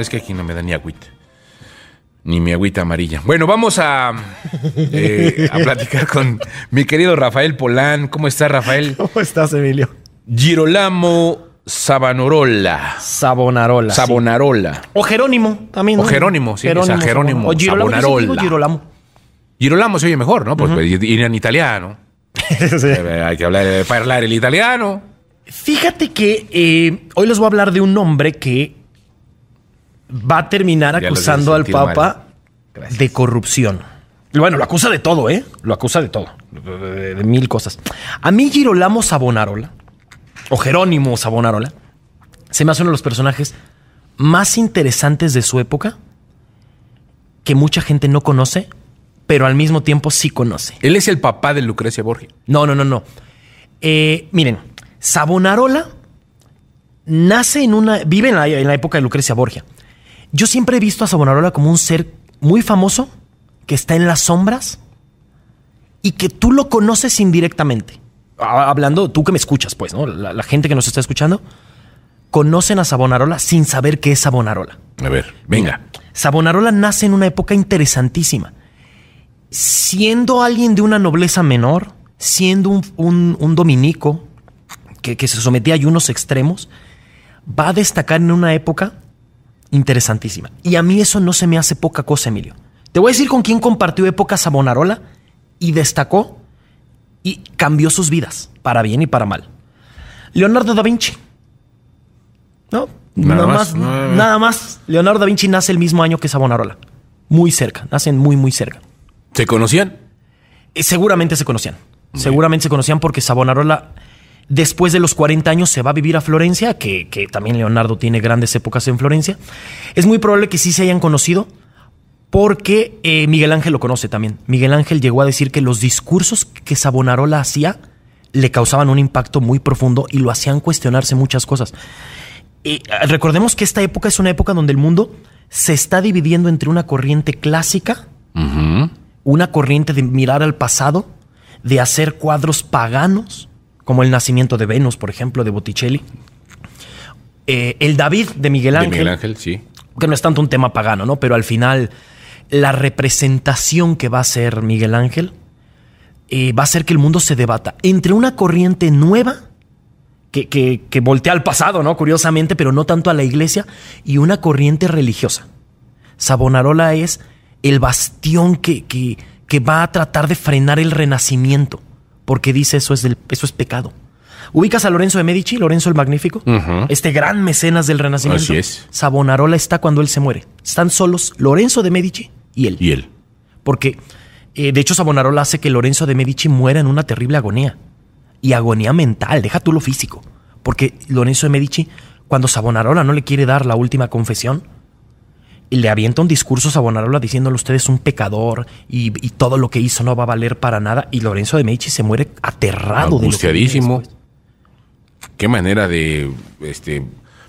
es que aquí no me da ni agüita. Ni mi agüita amarilla. Bueno, vamos a, eh, a platicar con mi querido Rafael Polán. ¿Cómo estás, Rafael? ¿Cómo estás, Emilio? Girolamo Sabanorola. Sabonarola. sí. Sabonarola. O Jerónimo también. ¿no? O Jerónimo, sí, o sea, Jerónimo O Girolamo. yo siempre digo Savonarola. Girolamo. Girolamo se oye mejor, ¿no? Pues ir en italiano. Sí. Eh, Hay que hablar, eh, hablar el italiano. Fíjate que eh, hoy les voy a hablar de un hombre que va a terminar acusando al Papa de corrupción. Bueno, lo acusa de todo, ¿eh? Lo acusa de todo. De, de mil cosas. A mí Girolamo Savonarola, o Jerónimo Savonarola, se me hace uno de los personajes más interesantes de su época que mucha gente no conoce, pero al mismo tiempo sí conoce. Él es el papá de Lucrecia Borgia. No, no, no, no. Eh, miren, Savonarola nace en una. vive en la, en la época de Lucrecia Borgia. Yo siempre he visto a Savonarola como un ser muy famoso que está en las sombras y que tú lo conoces indirectamente. Hablando, tú que me escuchas, pues, ¿no? La, la gente que nos está escuchando conocen a Savonarola sin saber qué es Savonarola. A ver, venga. Savonarola nace en una época interesantísima. Siendo alguien de una nobleza menor, siendo un, un- un dominico que, que se sometía a ayunos extremos, va a destacar en una época interesantísima. Y a mí eso no se me hace poca cosa, Emilio. Te voy a decir con quién compartió época Savonarola y destacó y cambió sus vidas, para bien y para mal. Leonardo da Vinci. ¿No? Nada Nada, más. no. nada más. Leonardo da Vinci nace el mismo año que Savonarola. Muy cerca, nacen muy, muy cerca. ¿Se conocían? Eh, Seguramente se conocían. Seguramente se conocían porque Savonarola, después de los 40 años, se va a vivir a Florencia, que, que también Leonardo tiene grandes épocas en Florencia. Es muy probable que sí se hayan conocido porque eh, Miguel Ángel lo conoce también. Miguel Ángel llegó a decir que los discursos que Savonarola hacía le causaban un impacto muy profundo y lo hacían cuestionarse muchas cosas. Eh, recordemos que esta época es una época donde el mundo se está dividiendo entre una corriente clásica una corriente de mirar al pasado, de hacer cuadros paganos, como el nacimiento de Venus, por ejemplo, de Botticelli. Eh, el David de Miguel De Ángel, Miguel Ángel, sí. que no es tanto un tema pagano, ¿no? Pero al final, la representación que va a hacer Miguel Ángel eh, va a hacer que el mundo se debata entre una corriente nueva que, que, que voltea al pasado, ¿no? Curiosamente, pero no tanto a la iglesia, y una corriente religiosa. Savonarola es el bastión que, que, que va a tratar de frenar el renacimiento, porque dice eso es, del, eso es pecado. ¿Ubicas a Lorenzo de Medici, Lorenzo el Magnífico? Este gran mecenas del renacimiento. Así es. Savonarola está cuando él se muere. Están solos Lorenzo de Medici y él. Y él. Porque, eh, de hecho, Savonarola hace que Lorenzo de Medici muera en una terrible agonía. Y agonía mental, deja tú lo físico. Porque Lorenzo de Medici, cuando Savonarola no le quiere dar la última confesión, le avienta un discurso a Savonarola diciéndole usted es un pecador y, y todo lo que hizo no va a valer para nada. Y Lorenzo de Medici se muere aterrado Angustiadísimo. Qué manera de este,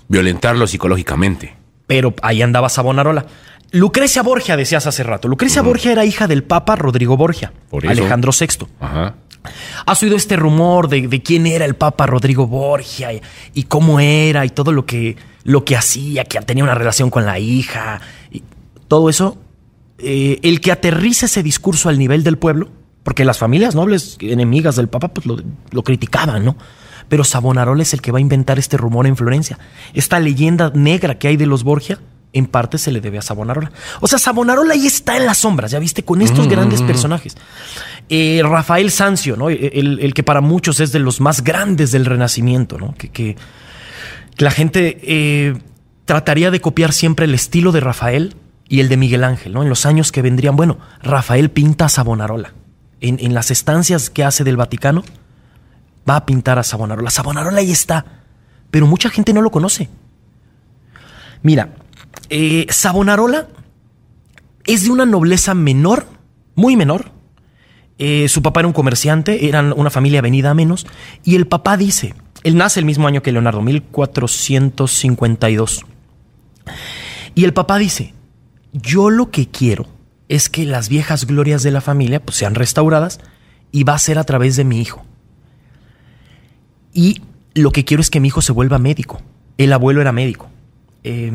violentarlo psicológicamente. Pero ahí andaba Savonarola. Lucrecia Borgia, decías hace rato. Lucrecia Borgia era hija del Papa Rodrigo Borgia. Alejandro VI. Ajá. ¿Has oído este rumor de, quién era el Papa Rodrigo Borgia y, y cómo era y todo lo que, lo que hacía, que tenía una relación con la hija? Y todo eso, eh, el que aterriza ese discurso al nivel del pueblo, porque las familias nobles enemigas del Papa pues lo, lo criticaban, ¿no? Pero Savonarola es el que va a inventar este rumor en Florencia. Esta leyenda negra que hay de los Borgia, en parte se le debe a Savonarola. O sea, Savonarola ahí está en las sombras, ya viste, con estos grandes personajes. Eh, Rafael Sanzio, ¿no? El, el que para muchos es de los más grandes del Renacimiento, ¿no? Que, la gente eh, trataría de copiar siempre el estilo de Rafael y el de Miguel Ángel, ¿no? En los años que vendrían, bueno, Rafael pinta a Savonarola. En, en las estancias que hace del Vaticano, va a pintar a Savonarola. Savonarola ahí está, pero mucha gente no lo conoce. Mira, eh, Savonarola es de una nobleza menor, muy menor. Eh, su papá era un comerciante, eran una familia venida a menos, y el papá dice, él nace el mismo año que Leonardo, 1452. Y el papá dice, yo lo que quiero es que las viejas glorias de la familia pues, sean restauradas y va a ser a través de mi hijo. Y lo que quiero es que mi hijo se vuelva médico. El abuelo era médico. Eh,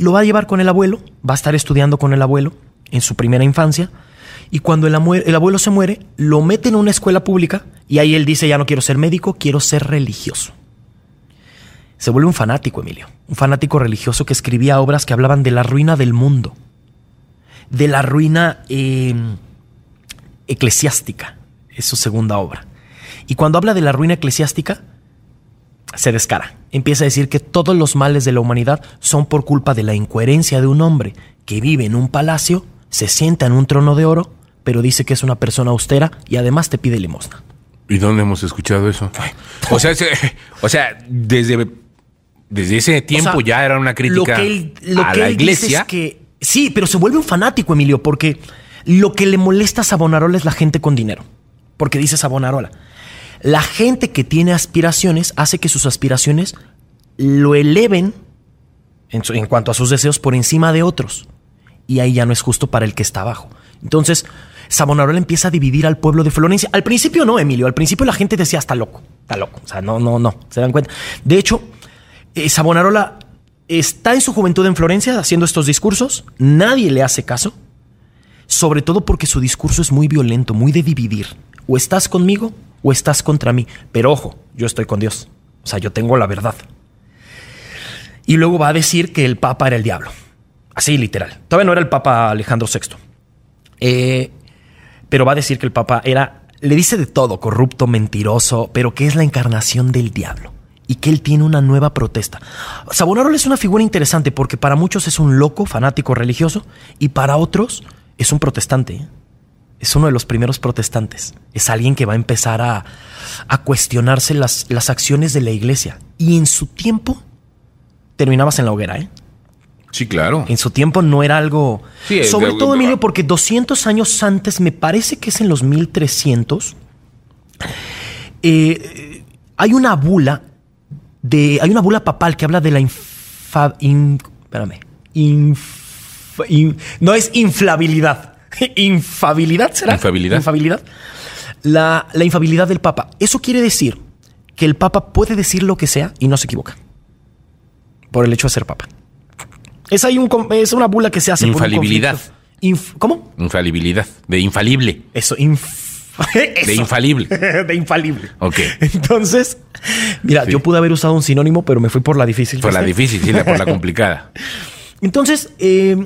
lo va a llevar con el abuelo, va a estar estudiando con el abuelo en su primera infancia. Y cuando el, el abuelo se muere, lo mete en una escuela pública y ahí él dice, ya no quiero ser médico, quiero ser religioso. Se vuelve un fanático, Emilio, un fanático religioso que escribía obras que hablaban de la ruina del mundo, de la ruina eh, eclesiástica, es su segunda obra. Y cuando habla de la ruina eclesiástica, se descara. Empieza a decir que todos los males de la humanidad son por culpa de la incoherencia de un hombre que vive en un palacio, se sienta en un trono de oro, pero dice que es una persona austera y además te pide limosna. ¿Y dónde hemos escuchado eso? O sea, o sea desde, desde ese tiempo ya era una crítica a la iglesia. que, sí, pero se vuelve un fanático, Emilio, porque lo que le molesta a Savonarola es la gente con dinero. Porque dice Savonarola, la gente que tiene aspiraciones hace que sus aspiraciones lo eleven en, cuanto a sus deseos por encima de otros. Y ahí ya no es justo para el que está abajo. Entonces, Savonarola empieza a dividir al pueblo de Florencia. Al principio no, Emilio. Al principio la gente decía, está loco, está loco. O sea, no, no, no. ¿Se dan cuenta? De hecho, eh, Savonarola está en su juventud en Florencia haciendo estos discursos. Nadie le hace caso. Sobre todo porque su discurso es muy violento, muy de dividir. O estás conmigo o estás contra mí. Pero ojo, yo estoy con Dios. O sea, yo tengo la verdad. Y luego va a decir que el Papa era el diablo. Así, literal. Todavía no era el Papa Alejandro VI. Eh, pero va a decir que el Papa era, le dice de todo, corrupto, mentiroso, pero que es la encarnación del diablo y que él tiene una nueva protesta. Savonarola es una figura interesante porque para muchos es un loco, fanático religioso, y para otros es un protestante. Es uno de los primeros protestantes. Es alguien que va a empezar a, cuestionarse las, las, acciones de la iglesia. Y en su tiempo terminabas en la hoguera, ¿eh? Sí, claro. En su tiempo no era algo... sobre todo, Emilio, porque 200 años antes, me parece que es en los 1300, eh, hay una bula de... Hay una bula papal que habla de la infa, espérame. no es inflabilidad infabilidad será. Infabilidad. Infabilidad. La, la infabilidad del Papa. Eso quiere decir que el Papa puede decir lo que sea y no se equivoca. Por el hecho de ser Papa. Es, ahí un, es una bula que se hace. Infalibilidad. ¿Cómo? Infalibilidad. De infalible. Eso, De infalible. de infalible. Ok. Entonces, mira, yo pude haber usado un sinónimo, pero me fui por la difícil. Por la difícil, sí, por la complicada. Entonces, eh,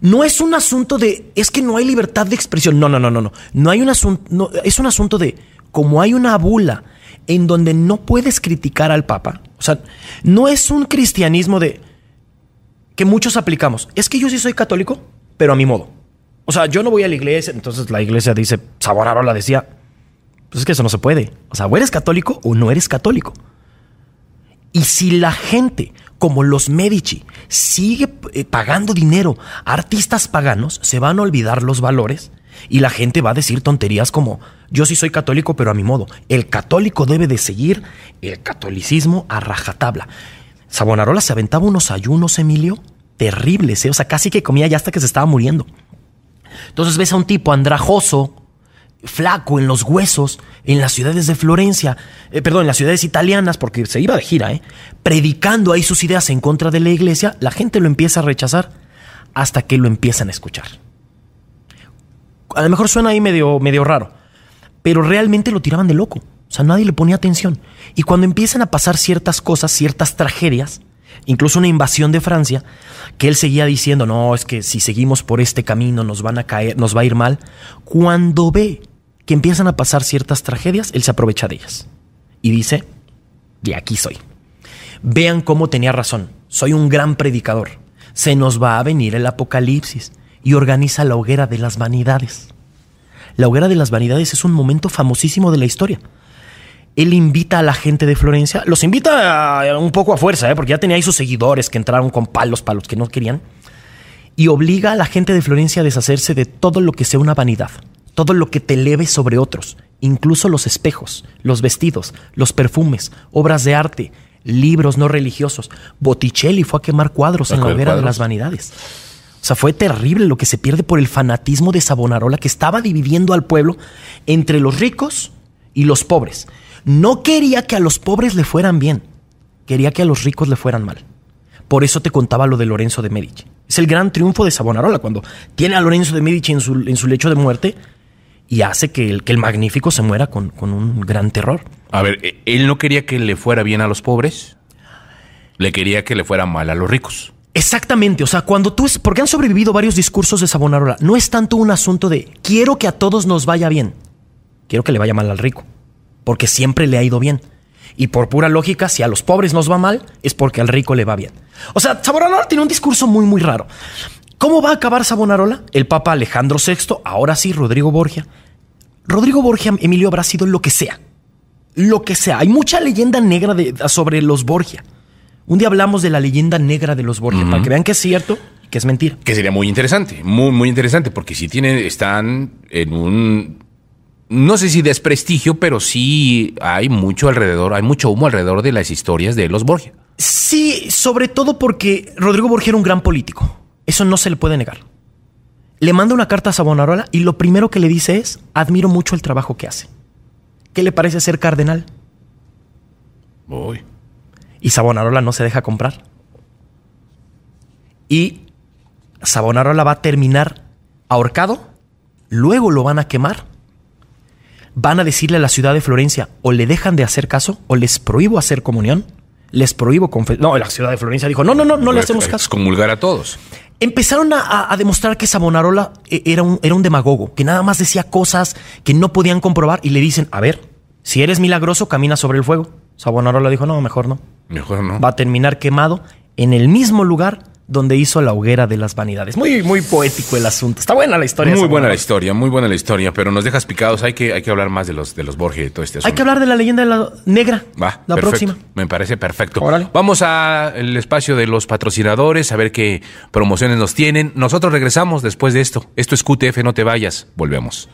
no es un asunto de, es que no hay libertad de expresión. No, no, no, no, no. No hay un asunto, es un asunto de, como hay una bula en donde no puedes criticar al Papa, o sea, no es un cristianismo de, que muchos aplicamos. Es que yo sí soy católico, pero a mi modo. O sea, yo no voy a la iglesia, entonces la iglesia dice, Saborarola decía, pues es que eso no se puede. O sea, o eres católico o no eres católico. Y si la gente como los Medici sigue eh, pagando dinero a artistas paganos, se van a olvidar los valores y la gente va a decir tonterías como yo sí soy católico pero a mi modo. El católico debe de seguir el catolicismo a rajatabla. Sabonarola se aventaba unos ayunos, Emilio, terribles, ¿eh? o sea, casi que comía ya hasta que se estaba muriendo. Entonces ves a un tipo andrajoso, flaco en los huesos en las ciudades de Florencia, eh, perdón, en las ciudades italianas, porque se iba de gira, ¿eh? predicando ahí sus ideas en contra de la iglesia, la gente lo empieza a rechazar hasta que lo empiezan a escuchar. A lo mejor suena ahí medio, medio raro, pero realmente lo tiraban de loco. O sea, nadie le ponía atención. Y cuando empiezan a pasar ciertas cosas, ciertas tragedias, incluso una invasión de Francia, que él seguía diciendo, no, es que si seguimos por este camino nos van a caer, nos va a ir mal. Cuando ve que empiezan a pasar ciertas tragedias, él se aprovecha de ellas. Y dice, de aquí soy. Vean cómo tenía razón, soy un gran predicador. Se nos va a venir el apocalipsis y organiza la hoguera de las vanidades. La hoguera de las vanidades es un momento famosísimo de la historia. Él invita a la gente de Florencia, los invita un poco a fuerza, ¿eh? porque ya tenía ahí sus seguidores que entraron con palos para los que no querían, y obliga a la gente de Florencia a deshacerse de todo lo que sea una vanidad todo lo que te eleve sobre otros, incluso los espejos, los vestidos, los perfumes, obras de arte, libros no religiosos. Botticelli fue a quemar cuadros en la hoguera de las vanidades. O sea, fue terrible lo que se pierde por el fanatismo de Savonarola que estaba dividiendo al pueblo entre los ricos y los pobres. No quería que a los pobres le fueran bien, quería que a los ricos le fueran mal. Por eso te contaba lo de Lorenzo de Medici. Es el gran triunfo de Savonarola cuando tiene a Lorenzo de Medici en su, en su lecho de muerte y hace que el, que el magnífico se muera con, con un gran terror. A ver, ¿e- ¿él no quería que le fuera bien a los pobres? Le quería que le fuera mal a los ricos. Exactamente, o sea, cuando tú es, porque han sobrevivido varios discursos de Savonarola, no es tanto un asunto de quiero que a todos nos vaya bien, quiero que le vaya mal al rico, porque siempre le ha ido bien. Y por pura lógica, si a los pobres nos va mal, es porque al rico le va bien. O sea, Savonarola tiene un discurso muy, muy raro. ¿Cómo va a acabar Savonarola? El Papa Alejandro VI, ahora sí, Rodrigo Borgia. Rodrigo Borgia, Emilio, habrá sido lo que sea. Lo que sea. Hay mucha leyenda negra de- sobre los Borgia. Un día hablamos de la leyenda negra de los Borgia, para que vean que es cierto y que es mentira. Que sería muy interesante, muy, muy interesante, porque si tienen, están en un, no sé si desprestigio, pero sí hay mucho alrededor, hay mucho humo alrededor de las historias de los Borgia. Sí, sobre todo porque Rodrigo Borgia era un gran político. Eso no se le puede negar. Le manda una carta a Savonarola y lo primero que le dice es, admiro mucho el trabajo que hace. ¿Qué le parece ser cardenal? Y Savonarola no se deja comprar. Y Savonarola va a terminar ahorcado, luego lo van a quemar. Van a decirle a la ciudad de Florencia, o le dejan de hacer caso, o les prohíbo hacer comunión, les prohíbo confesar. No, la ciudad de Florencia dijo, no, no, no, no le hacemos caso. Excomulgar a todos. Empezaron a, demostrar que Savonarola eh, era un, era un demagogo, que nada más decía cosas que no podían comprobar y le dicen, a ver, si eres milagroso, camina sobre el fuego. Savonarola dijo, no, mejor no. Mejor no. Va a terminar quemado en el mismo lugar donde hizo la hoguera de las vanidades. Muy, muy poético el asunto. Está buena la historia. Muy buena la historia, muy buena la historia, pero nos dejas picados. Hay que, hay que hablar más de los, de los Borgia y todo este asunto. Hay que hablar de la leyenda de la negra. Va, la perfecto. próxima. Me parece perfecto. Órale. Vamos al espacio de los patrocinadores, a ver qué promociones nos tienen. Nosotros regresamos después de esto. Esto es QTF, no te vayas. Volvemos.